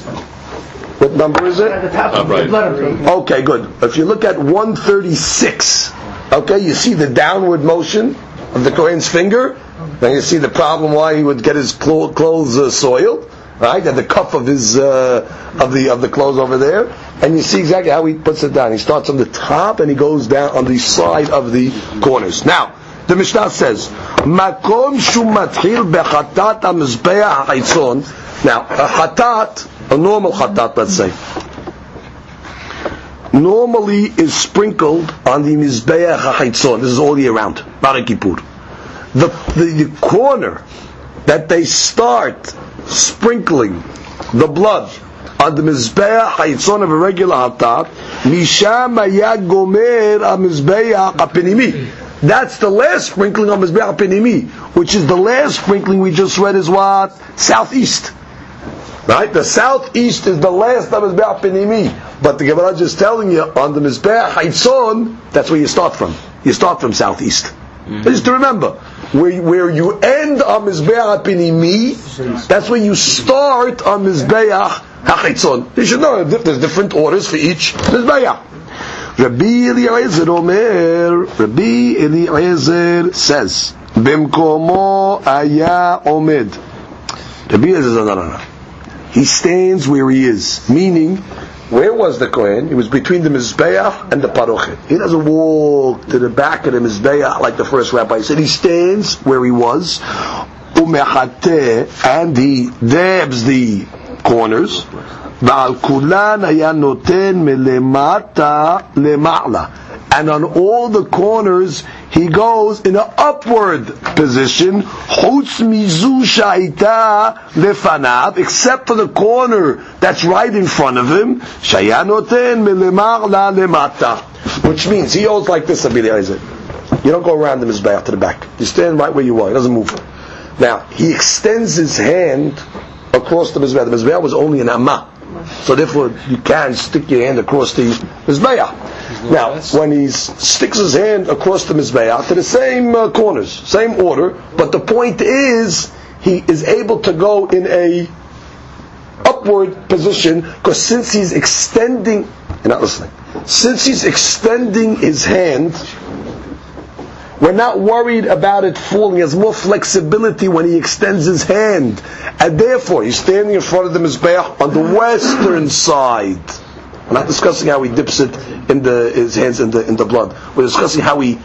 What number is it? Okay, good. If you look at 136, okay, you see the downward motion of the Kohen's finger. Then you see the problem why he would get his clothes uh, soiled, right? At the cuff of his uh, of the of the clothes over there, and you see exactly how he puts it down. He starts on the top and he goes down on the side of the corners. Now, the Mishnah says, "Makom shumathil bechatat amizbeah ha'itzon." Now, a chatat, a normal chatat, let's say, normally is sprinkled on the mizbeach ha'itzon. This is all year round, Bar Kippur. The, the, the corner that they start sprinkling the blood on the mizbeach ha'itzon of a regular hatat, misham gomer a mizbeach ha'penimi. That's the last sprinkling on mizbeach ha'penimi, which is the last sprinkling we just read is what? Southeast. Right? The southeast is the last of Mizbeach Penimi. But the Gemara is telling you on the Mizbeach Haitzon, that's where you start from. You start from southeast. Mm-hmm. Just to remember, where, where you end on Mizbeach Penimi, that's where you start on Mizbeach Haitzon. You should know there's different orders for each Mizbeach. Rabbi Eliezer Omer, Rabbi Eliezer says, Bimkomo aya omed. Rabbi Eliezer no, no, no. He stands where he is. Meaning, where was the Kohen? He was between the Mizbeach and the Parochet. He doesn't walk to the back of the Mizbeach like the first rabbi said. He stands where he was. umechate, And he dabs the corners. ועל כולן היה נותן מלמטה למעלה. And on all the corners, he goes in an upward position, chutz mizu shaita lefanav, except for the corner that's right in front of him, shayanoten milemar la lemata. Which means, he holds like this, Abili Isaac. You don't go around the Mizbeach to the back. You stand right where you are. He doesn't move. Now, he extends his hand across the Mizbeach. The Mizbeach was only an Amma. So therefore, you can stick your hand across the Mizbeach. Now, when he sticks his hand across the Mizbeach to the same uh, corners, same order, but the point is, he is able to go in a upward position, because since he's extending, you're not listening, since he's extending his hand, we're not worried about it falling. He has more flexibility when he extends his hand. And therefore, he's standing in front of the Mizbeach on the western side. We're not discussing how he dips it in the his hands in the in the blood. We're discussing how he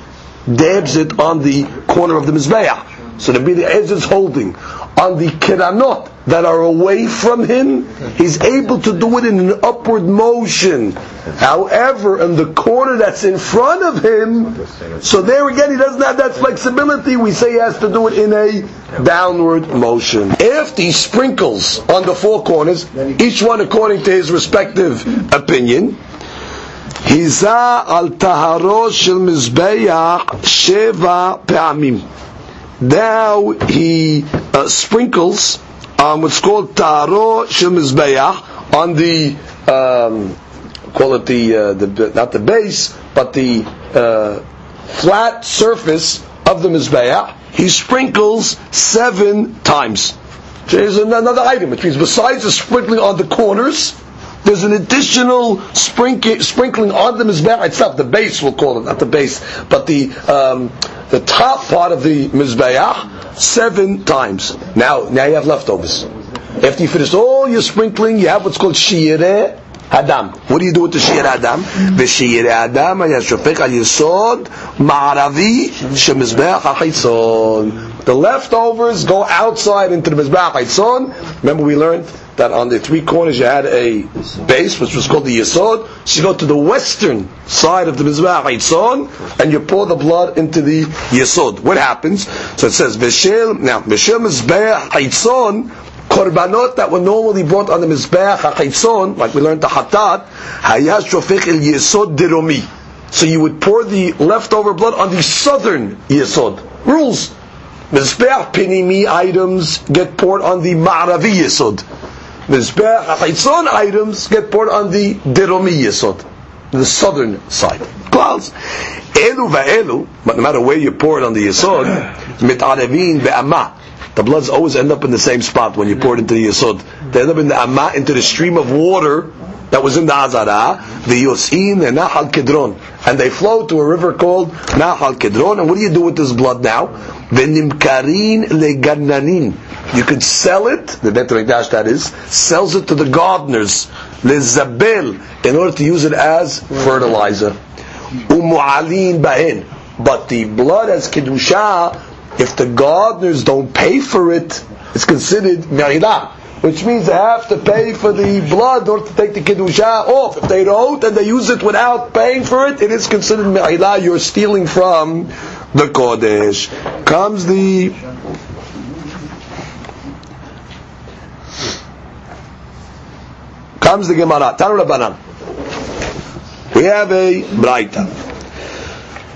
dabs it on the corner of the mizbeach. So the Bili is holding on the kiranot that are away from him, he's able to do it in an upward motion. However, in the corner that's in front of him, so there again he doesn't have that flexibility. We say he has to do it in a downward motion. After he sprinkles on the four corners, each one according to his respective opinion, Hiza al taharo shel mizbeach sheva pe'amim. Now he uh, sprinkles on what's called taro shel mizbeach on the um, call it the, uh, the not the base but the uh, flat surface of the mizbeach. He sprinkles seven times. There's another item, which means besides the sprinkling on the corners, there's an additional sprinkling, sprinkling on the mizbeach itself. The base, we'll call it, not the base, but the um, the top part of the mizbeach seven times. Now, now you have leftovers. After you finish all your sprinkling, you have what's called shire Adam. What do you do with the shir Adam? The shir Adam היה שופך על יסוד מערבי שמזבח החיצון. The leftovers go outside into the mizbeach haitzon. Remember we learned that on the three corners you had a base which was called the Yisod. So you go to the western side of the mizbeach haitzon and you pour the blood into the Yisod. What happens? So it says v'shel now v'shel mizbeach haitzon korbanot that were normally brought on the mizbeach haitzon, like we learned the hatat, hayas shofech el yesod diromi. So you would pour the leftover blood on the southern Yisod. Rules. Mizbeach pinimi items get poured on the Ma'aravi Yesod. Mizbeach Haitzon items get poured on the Deromi Yesod, the southern side. Clouds. Elu va'elu, but no matter where you pour it on the Yesod, mitarevin be'amah. The bloods always end up in the same spot when you pour it into the Yesod. They end up in the Amah, into the stream of water that was in the Azara, the Yosin and Nahal Kedron. And they flow to a river called Nahal Kedron. And what do you do with this blood now? Venimkarin legananin. You could sell it, the Bet Mikdash that is, sells it to the gardeners, lezabel, in order to use it as fertilizer. Umu'alin bahin. But the blood as kedusha, if the gardeners don't pay for it, it's considered meridah. Which means they have to pay for the blood in order to take the kedusha off. If they don't and they use it without paying for it, it is considered meridah. You're stealing from the Kodesh. Comes the comes the Gemara. Tanu Rabbanan. We have a Braita.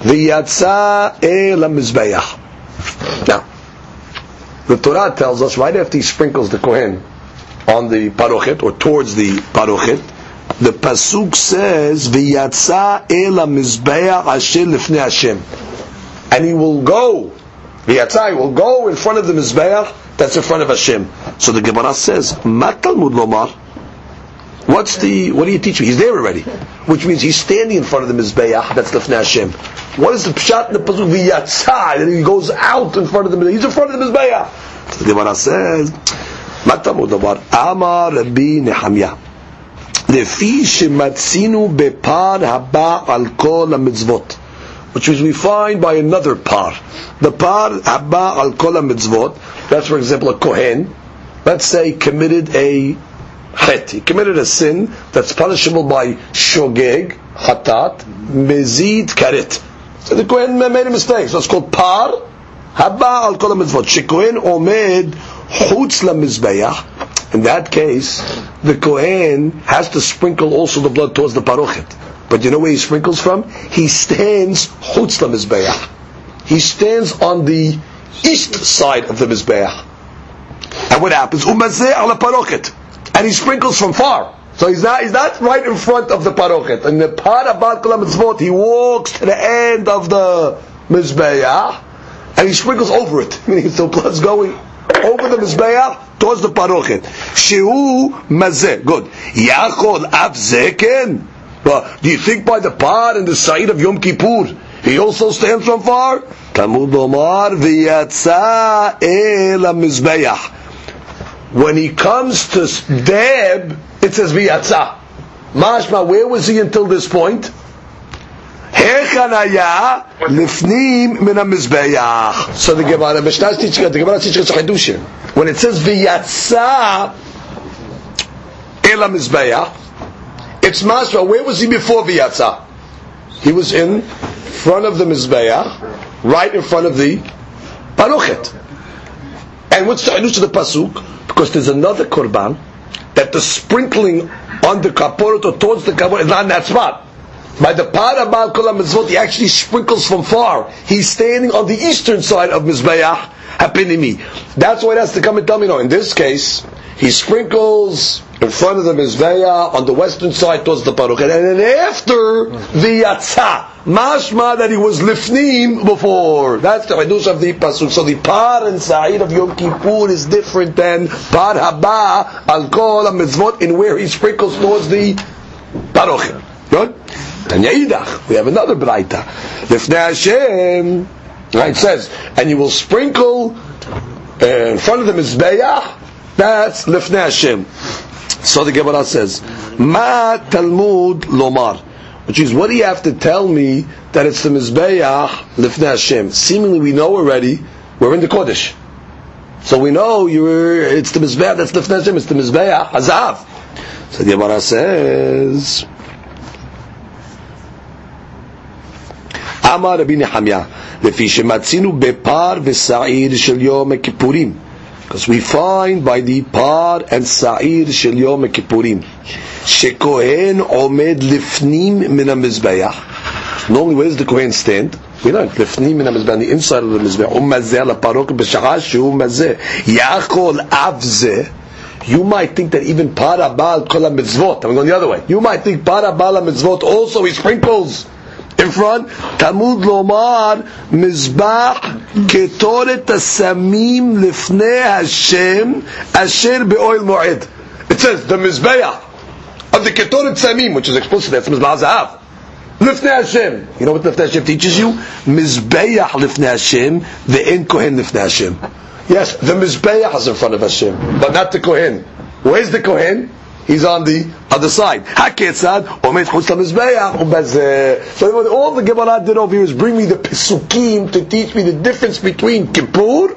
V'yatsa el mizbeach. Now, the Torah tells us right after he sprinkles the Kohen on the parochet or towards the parochet, the pasuk says v'yatsa el mizbeach asher lifnei Hashem and he will go. V'yatzai will go in front of the mizbeach that's in front of Hashem. So the Gemara says, "Matalmud lomar." What's the? What are you teaching? He's there already, which means he's standing in front of the mizbeach that's lifnei Hashem. What is the pshat in the pasuk v'yatzai? And he goes out in front of the mizbeach. He's in front of the mizbeach. So the Gemara says, "Matalmud lomar." Amar Rabbi Nehemiah. לפי שמצינו בפר הבא על כל המצוות which is we find by another par. The par abba al kol mitzvot. That's for example a kohen. Let's say committed a chet. He committed a sin that's punishable by shogeg, hatat, mezid karet. So the kohen made a mistake. So it's called par abba al kol mitzvot. Shekohen omed chutz la In that case, the kohen has to sprinkle also the blood towards the parochet. But you know where he sprinkles from? He stands chutz la mizbeach. He stands on the east side of the mizbeach. And what happens? Umazeh ala parochet. And he sprinkles from far. So he's not, he's not right in front of the parochet. And the part about mitzvot, he walks to the end of the mizbeach, and he sprinkles over it. Meaning, so blood's going over the mizbeach towards the parochet. Shehu mazeh. Good. Yachol av zeken. But do you think by the part and the side of Yom Kippur, he also stands from far? Talmud Omar v'yatsa el mizbeach. When he comes to dab, it says v'yatza. Mashma, where was he until this point? So the Gemara Mishnah teaches the Gemara teaches a chidush. When it says v'yatza el mizbeach, it's mashma. Where was he before v'yatza? He was in front of the mizbeah, right in front of the paruchet. And what's the chidush of the pasuk? Because there's another korban that the sprinkling on the kaporot or towards the kaporot is not in that spot. By the parabal kol mitzvot, he actually sprinkles from far. He's standing on the eastern side of mizbeach hapinimi. That's why it has to come and tell me. No, in this case, he sprinkles in front of the mizbeach on the western side towards the parochet, and then after the yatsa, mashma that he was lifnim before. That's the reduce of the pasuk. So the par and sa'ir of Yom Kippur is different than par haba al kol mitzvot in where he sprinkles towards the parochet. Good. And Yaidach, we have another braita. Lifnei Hashem, right, it says, and you will sprinkle uh, in front of the Mizbeach, that's Lifnei Hashem. So the Gemara says, Ma Talmud Lomar, which is, what do you have to tell me that it's the Mizbeach Lifnei Hashem? Seemingly we know already, we're in the Kodesh. So we know you're, it's the Mizbeach, that's Lifnei Hashem, it's the Mizbeach Hazav. So the Gemara says, אמר רבי נחמיה, לפי שמצינו בפר ושעיר של יום הכיפורים. Because we find by the par and sa'ir shel yom kippurim, shekohen omed lifnim min ha-mizbeach. Normally, where does the kohen stand? We know, lifnim min ha-mizbeach, on the inside of the mizbeach. Um la-parok b'shachah shehu mazeh. Yachol avzeh. You might think that even parabal kol ha-mizvot. I'm going the other way. You might think parabal ha-mizvot also he sprinkles in front, Talmud Lomar, Mizbach, Ketoret Asamim Lifnei Hashem, Asher Be'oil Moed. It says, the Mizbeach of the Ketoret Samim, which is explicit, that's Mizbach Zahav. Lifnei Hashem. You know what Lifnei Hashem teaches you? Mizbeach Lifnei Hashem, the En Kohen Lifnei Hashem. Yes, the Mizbeach is in front of Hashem, but not the Kohen. Where's the Kohen? He's on the other side. Haketzad, omed chutz mizbeach ubazeh. So all the Gemara did over here is bring me the pesukim to teach me the difference between Kippur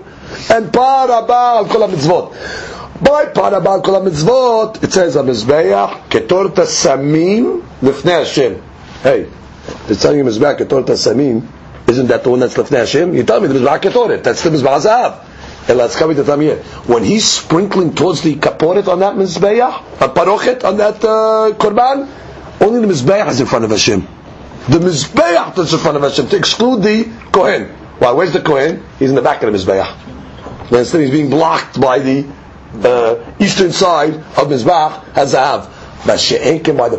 and Par Abba Kol HaMitzvot. By Par Abba Kol HaMitzvot, it says HaMizbeach, Ketor Samim Lifnei Hashem. Hey, it's telling you Mizbeach Ketor Samim, isn't that the one that's Lifnei Hashem? You tell me the Mizbeach Ketoret, that's the Mizbeach Zahav. When he's sprinkling towards the kaporet on that mizbeach, a parochet on that uh, korban, only the mizbeach is in front of Hashem. The mizbeach is in front of Hashem to exclude the kohen. Why? Where's the kohen? He's in the back of the mizbeach. Instead, he's being blocked by the uh, eastern side of mizbeach hazav. By the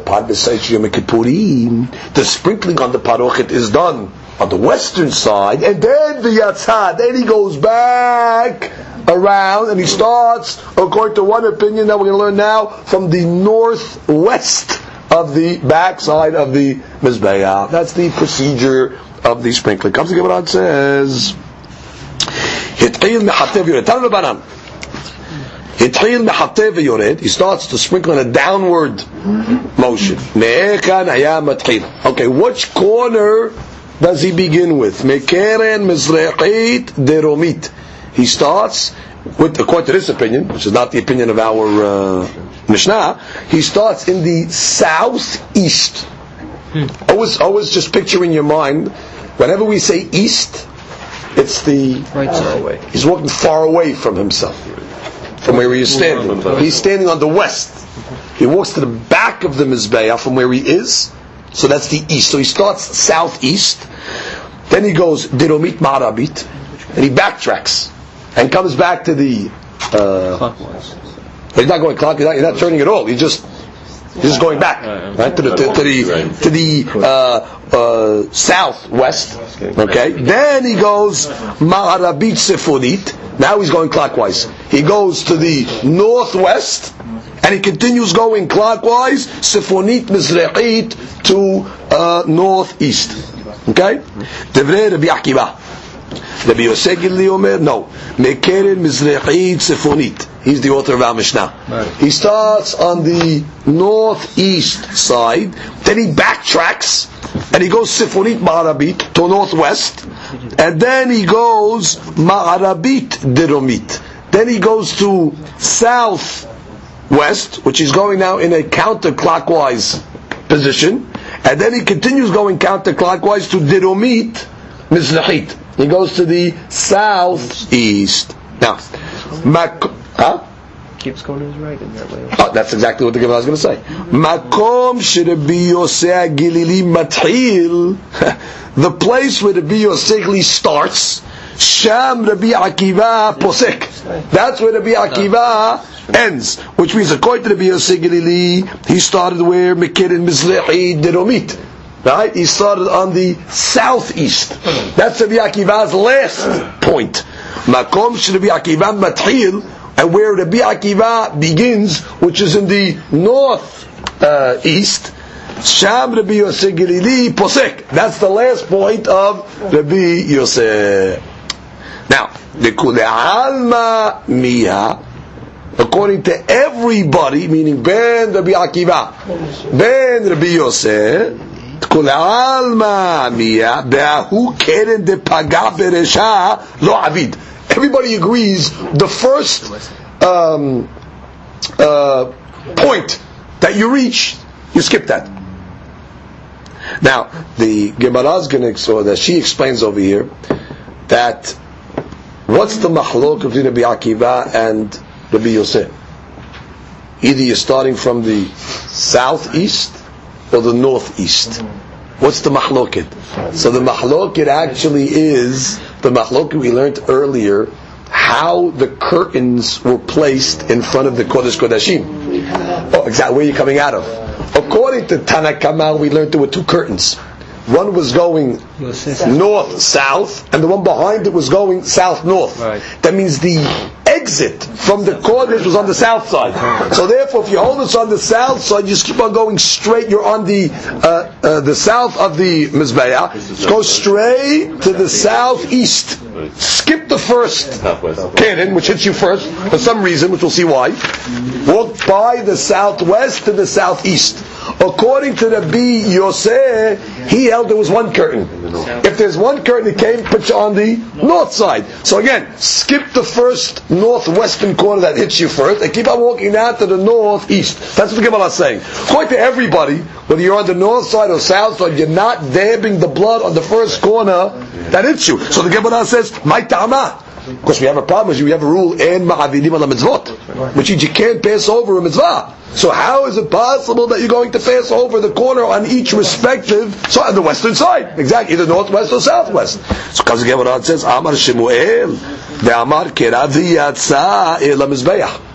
Kippurim, the sprinkling on the parochet is done on the western side, and then the yatzah, then he goes back around and he starts, according to one opinion that we're going to learn now, from the northwest of the backside of the mizbeah. That's the procedure of the sprinkling. Comes to Gemara and says. He starts to sprinkle in a downward motion. Okay, which corner does he begin with? Mekeren Mizrachit Deromit. He starts with, according to this opinion, which is not the opinion of our uh, Mishnah, he starts in the southeast. Hmm. Always, always just picture in your mind, whenever we say east, it's the right side away. He's walking far away from himself, from where he is standing. He's standing on the west. He walks to the back of the mizbeah from where he is, so that's the east. So he starts southeast, then he goes diromit marabit, and he backtracks and comes back to the. Uh, he's not going clockwise. He's, not, turning at all. He's just he's just going back right to the to, to the to the uh, uh, southwest. Okay. Then he goes marabit sefudit. Now he's going clockwise. He goes to the northwest and he continues going clockwise, Sifonit Mizra'it to uh, northeast. Okay? Devrei Rabbi Akiva. Rabbi Yosef Omer, no. Mekeren Mizra'it Sifonit. He's the author of our Mishnah. He starts on the northeast side, then he backtracks and he goes Sifonit Ma'arabit to northwest, and then he goes Ma'arabit Diromit. Then he goes to southwest, which is going now in a counterclockwise position, and then he continues going counterclockwise to Diromit Mizrahit. He goes to the southeast. Now, Mak- huh? Keeps going to his right in that way. Oh, that's exactly what the Gemara was going to say. Makom shirabi Yosei Gilili mathil, the place where the Yosei starts, Sham Rabbi Akiva posek. That's where Rabbi Akiva ends. Which means, according to Rabbi Gilili, he started where Mekir and Mizlehi Deromit. Right? He started on the southeast. That's Rabbi Akiva's last point. Makom shirabi Akiva mathil, and where Rabbi Akiva begins, which is in the north uh, east, Sham Rabbi Yosef Posek. That's the last point of Rabbi Yosef. Now, the Alma Mia, according to everybody, meaning Ben Rabbi Akiva, Ben Rabbi Yosef, כל העלמא מיה, בהוא קרן דפגע ברשע לא עביד. Everybody agrees the first um, uh, point that you reach, you skip that. Now, the Gemara is going to, or that she explains over here, that what's the mahlok of Rabbi Akiva and Rabbi Yosef? Either you're starting from the southeast or the northeast. What's the mahloket? So the mahloket actually is the mahloket we learned earlier, how the curtains were placed in front of the Kodesh Kodashim. Oh, exactly. Where you're coming out of? According to Tanna Kamma, we learned there were two curtains. One was going north south, and the one behind it was going south north. Right. That means the exit from the Kodesh was on the south side. So therefore, if you hold us on the south side, you just keep on going straight. You're on the uh, uh, the south of the Mizbeah. Go straight to the southeast. Skip the first cannon, which hits you first for some reason, which we'll see why. Walk by the southwest to the southeast. According to the B Yosef, he held there was one curtain. If there's one curtain, it came put on the north side. So again, skip the first northwestern corner that hits you first, and keep on walking down to the northeast. That's what the Gemara is saying. According to everybody, whether you're on the north side or south side, you're not dabbing the blood on the first corner that hits you. So the Gemara says, "My tama." Of course, we have a problem. We have a rule in ma'avidim ala mitzvot, which means you can't pass over a mitzvah. So how is it possible that you're going to pass over the corner on each respective side, the western side? Exactly, either northwest or southwest. So Gemara says, Amar Shemuel, the Amar keravi yatsa el mizbeach.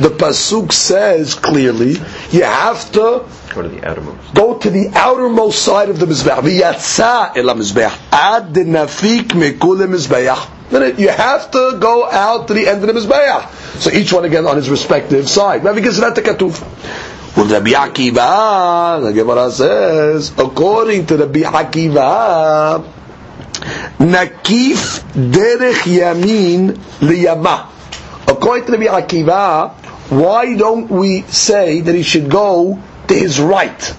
The pasuk says clearly, you have to Go to the outermost. go to the outermost side of the mizbeach. V'yatsa el mizbeach ad nafik mekul mizbeach. Then you have to go out to the end of the mizbeach. So each one again on his respective side. Rabbi Gizrat Katuf. Well, Rabbi Akiva, the Gemara says, according to Rabbi Akiva, nakif derech yamin liyama. According to Rabbi Akiva, why don't we say that he should go to his right?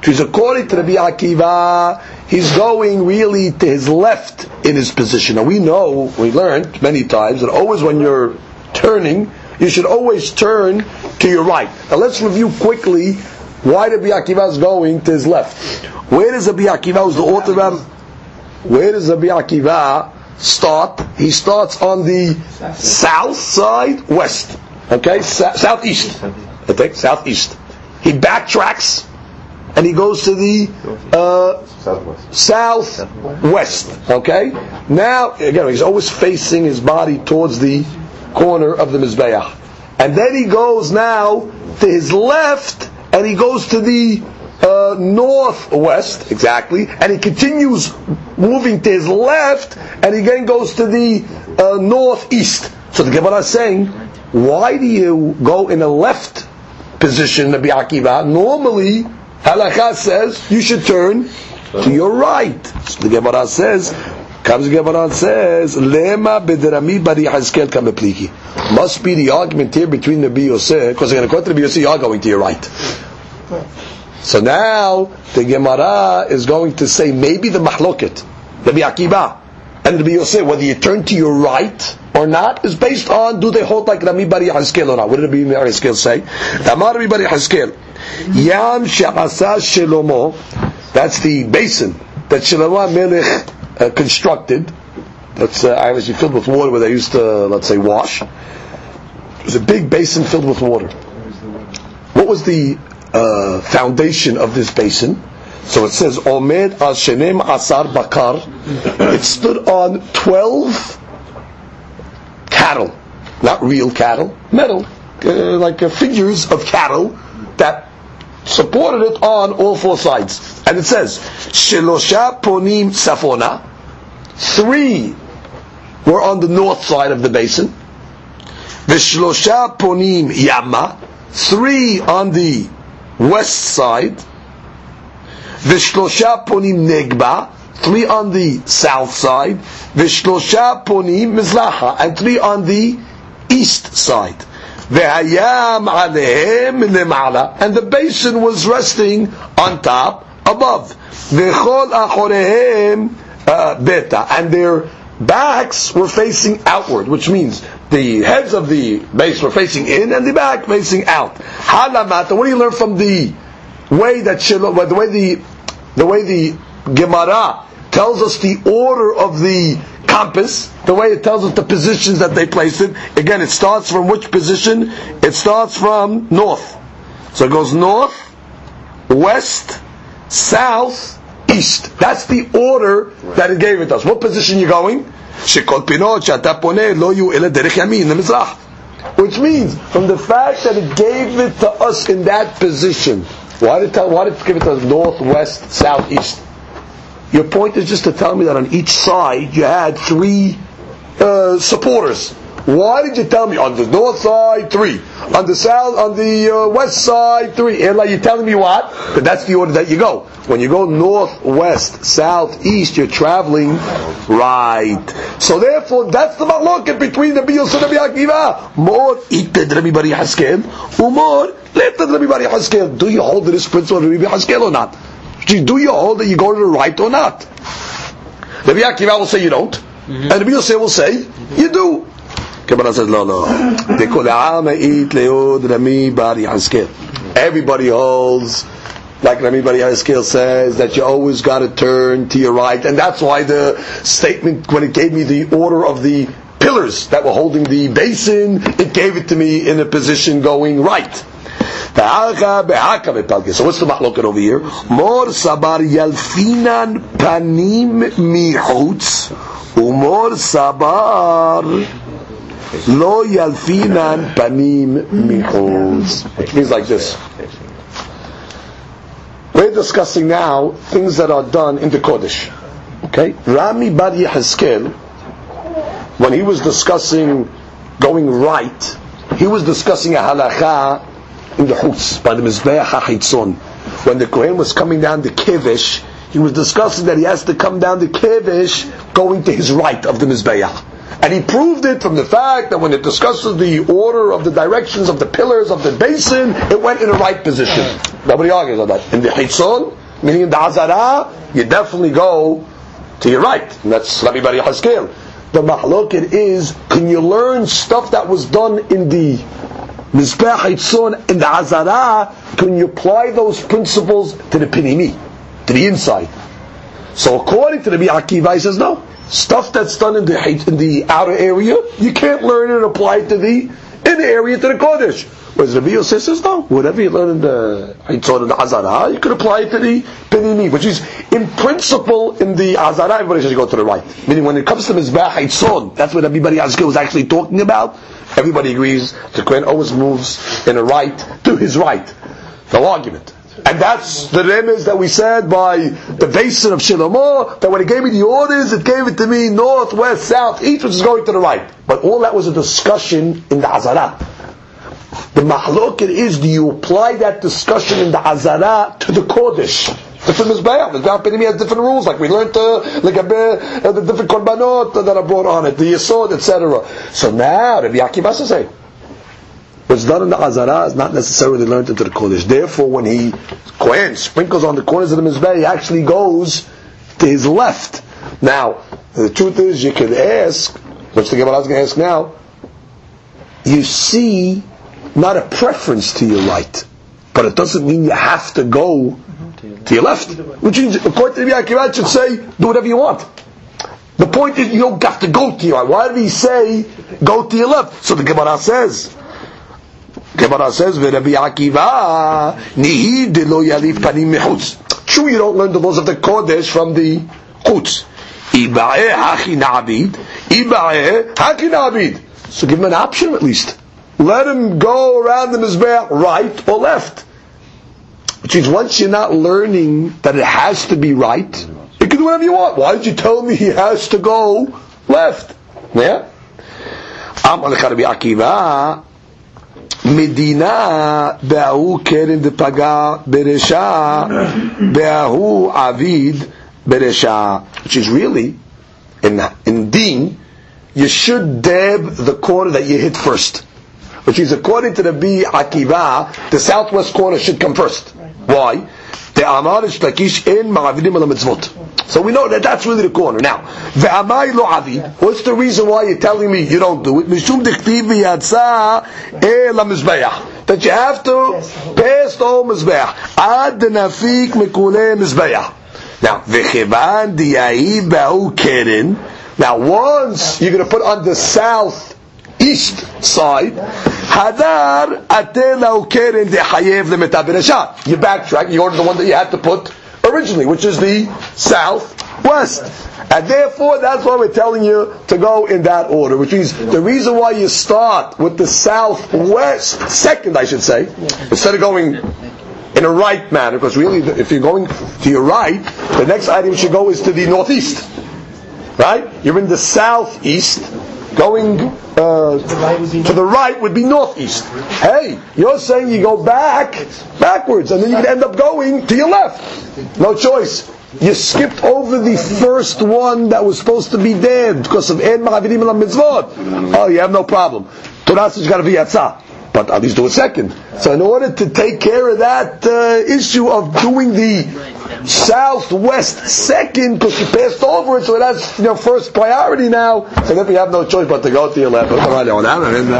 Because according to Rabbi Akiva, he's going really to his left in his position. Now we know, we learned many times that always when you're turning, you should always turn to your right. Now let's review quickly why Rabbi Akiva is going to his left. Where does Rabbi Akiva, who's the author of, where does Rabbi Akiva start? He starts on the south side, west. Okay, southeast. Okay, southeast. He backtracks and he goes to the uh, Southwest. southwest. Okay? Now, again, he's always facing his body towards the corner of the Mizbeach. And then he goes now to his left and he goes to the uh, northwest, exactly, and he continues moving to his left and he again goes to the uh, northeast. So the Gemara is saying, why do you go in a left position, Rabbi Akiva? Normally, halakha says you should turn to your right. So the Gemara says, comes the Gemara says, Lema bedrami bari Hazkel kamepliki. Must be the argument here between the Yosef, because again, according to the Yosef, you are going to your right. So now the Gemara is going to say maybe the mahloket, Rabbi Akiva, and Rabbi Yosef, whether you turn to your right or not, is based on do they hold like Rami Bar Yehezkel or not. What did Rabbi Bar Yehezkel say? Amar Rabbi Bar Yehezkel, Yam She'asa Shelomo, that's the basin that Shlomo Melech uh, constructed. That's uh, obviously filled with water where they used to, let's say, wash. It was a big basin filled with water. What was the uh, foundation of this basin? So it says, Omed al Shenem Asar Bakar. It stood on 12 cattle. Not real cattle, metal. Uh, like uh, figures of cattle that supported it on all four sides. And it says, Shelosha Ponim Safona. Three were on the north side of the basin. Vishlosha Ponim Yama. Three on the west side. Vishlosha Ponim Negba. Three on the south side. Vishlosha Ponim Mizlaha. And three on the east side. Ve'hayam alehem lemala. And the basin was resting on top, above. Ve'chol achorehem uh, beta. And their backs were facing outward, which means the heads of the base were facing in and the back facing out. Halamata. What do you learn from the way that Shiloh, the way the the way the Gemara tells us the order of the compass, the way it tells us the positions that they placed it. Again, it starts from which position? It starts from north. So it goes north, west, south, east. That's the order that it gave it us. What position you going? Which means, from the fact that it gave it to us in that position, why did, it, why did it give it to us north, west, south, east? Your point is just to tell me that on each side you had three uh, supporters. Why did you tell me on the north side three, on the south, on the uh, west side three? And like you're telling me what? That that's the order that you go. When you go north, west, south, east, you're traveling right. So therefore, that's the machloket between the Biyos and the Akiva. More ited Rabbi Bar Yehezkel, umor leted Rabbi Bar Yehezkel. Do you hold this principle of Rabbi Haskel or not? Do you hold that you go to the right or not? Rabbi Akiva will say you don't, mm-hmm. and Rabbi Yosef will say you do. Kabbalah says, no, no. Everybody holds, like Rami Bar Yehezkel says, that you always got to turn to your right. And that's why the statement, when it gave me the order of the pillars that were holding the basin, it gave it to me in a position going right. So what's the mahloket over here? Mor sabar yalfinan panim mihutz, umor sabar Lo yalfinan panim michutz. Which means like this. We're discussing now things that are done in the Kodesh. Okay? Rami Bar Yehezkel, when he was discussing going right, he was discussing a halacha in the Hutz, by the Mizbeach HaChitzon. When the Kohen was coming down the Kevish, he was discussing that he has to come down the Kevish going to his right of the Mizbeach. And he proved it from the fact that when it discusses the order of the directions of the pillars of the basin, it went in the right position. Nobody argues on that. In the Hitzon, meaning in the Azara, you definitely go to your right. And that's Rabbi Bar Yehezkel. The mahloket is, can you learn stuff that was done in the Mizbech Hitzon, in the Azara, can you apply those principles to the Pinimi, to the inside? So according to the Akiva, he says no. Stuff that's done in the in the outer area, you can't learn and apply it to the in the area to the Kodesh. Whereas Rabbi Yosef says no. Whatever you learn in the Hitzon and the Hazara, you can apply it to the Penini, which is in principle in the Azara, everybody you go to the right. Meaning when it comes to Mizbah Hitzon, that's what everybody Azkel was actually talking about. Everybody agrees the Kohen always moves in a right to his right. No argument. And that's the remez that we said by the basin of Shlomo, that when it gave me the orders, it gave it to me north, west, south, east, which is going to the right. But all that was a discussion in the Azara. The mahloket is, do you apply that discussion in the Azara to the Kodesh? Different Mizbeach. Mizbeach Penimi has different rules, like we learned uh, like, uh, the different korbanot that are brought on it, the Yisod, etc. So now, Rabbi Akiva says, what's done in the Azara is not necessarily learned into the Kodesh. Therefore, when he Kohen sprinkles on the corners of the Mizbeh, he actually goes to his left. Now, the truth is, you could ask, which the Gemara is going to ask now, you see not a preference to your right, but it doesn't mean you have to go to your left. Which means, according to Rabbi Akiva, should say, do whatever you want. The point is, you don't have to go to your right. Why did he say, go to your left? So the Gemara says, Gemara says, "Rabbi Akiva nihi de lo yalif panim mechutz." True, you don't learn the laws of the kodesh from the chutz. Ibae hachi na'abid, ibae hachi na'abid. So give him an option at least. Let him go around the mizbeach right or left. Which means once you're not learning that it has to be right, you can do whatever you want. Why did you tell me he has to go left? Yeah. Amar Rabbi Akiva, מדינה בהוא קרן דפגע ברשע, בהוא עביד ברשע. Which is really, in, in deen, you should dab the corner that you hit first. Which is according to the B Akiva, the southwest corner should come first. Why? The Amar Lakish in Ma'avidim al mitzvot. So we know that that's really the corner. Now, ve'amai lo avi. What's the reason why you're telling me you don't do it? Mishum dechtiv v'yatsa el mizbeach. That you have to pass the whole mizbeach. Ad nafik mikule mizbeach. Now, v'chevan diyahi ba'u keren. Now, once you're going to put on the south east side, hadar dechayev. You backtrack. You order the one that you had to put originally, which is the southwest. And therefore, that's why we're telling you to go in that order, which means the reason why you start with the southwest, second I should say, instead of going in a right manner, because really if you're going to your right, the next item you should go is to the northeast. Right? You're in the southeast, going uh, to the right would be northeast. Hey, you're saying you go back, backwards, and then you end up going to your left. No choice. You skipped over the first one that was supposed to be dead because of En Ma'avidim Mitzvot. Oh, you have no problem. Torah says you got to be Yatzah. But at least do it second. So in order to take care of that uh, issue of doing the southwest second, because you passed over it, so it has you know first priority now. So then we have no choice but to go to your left.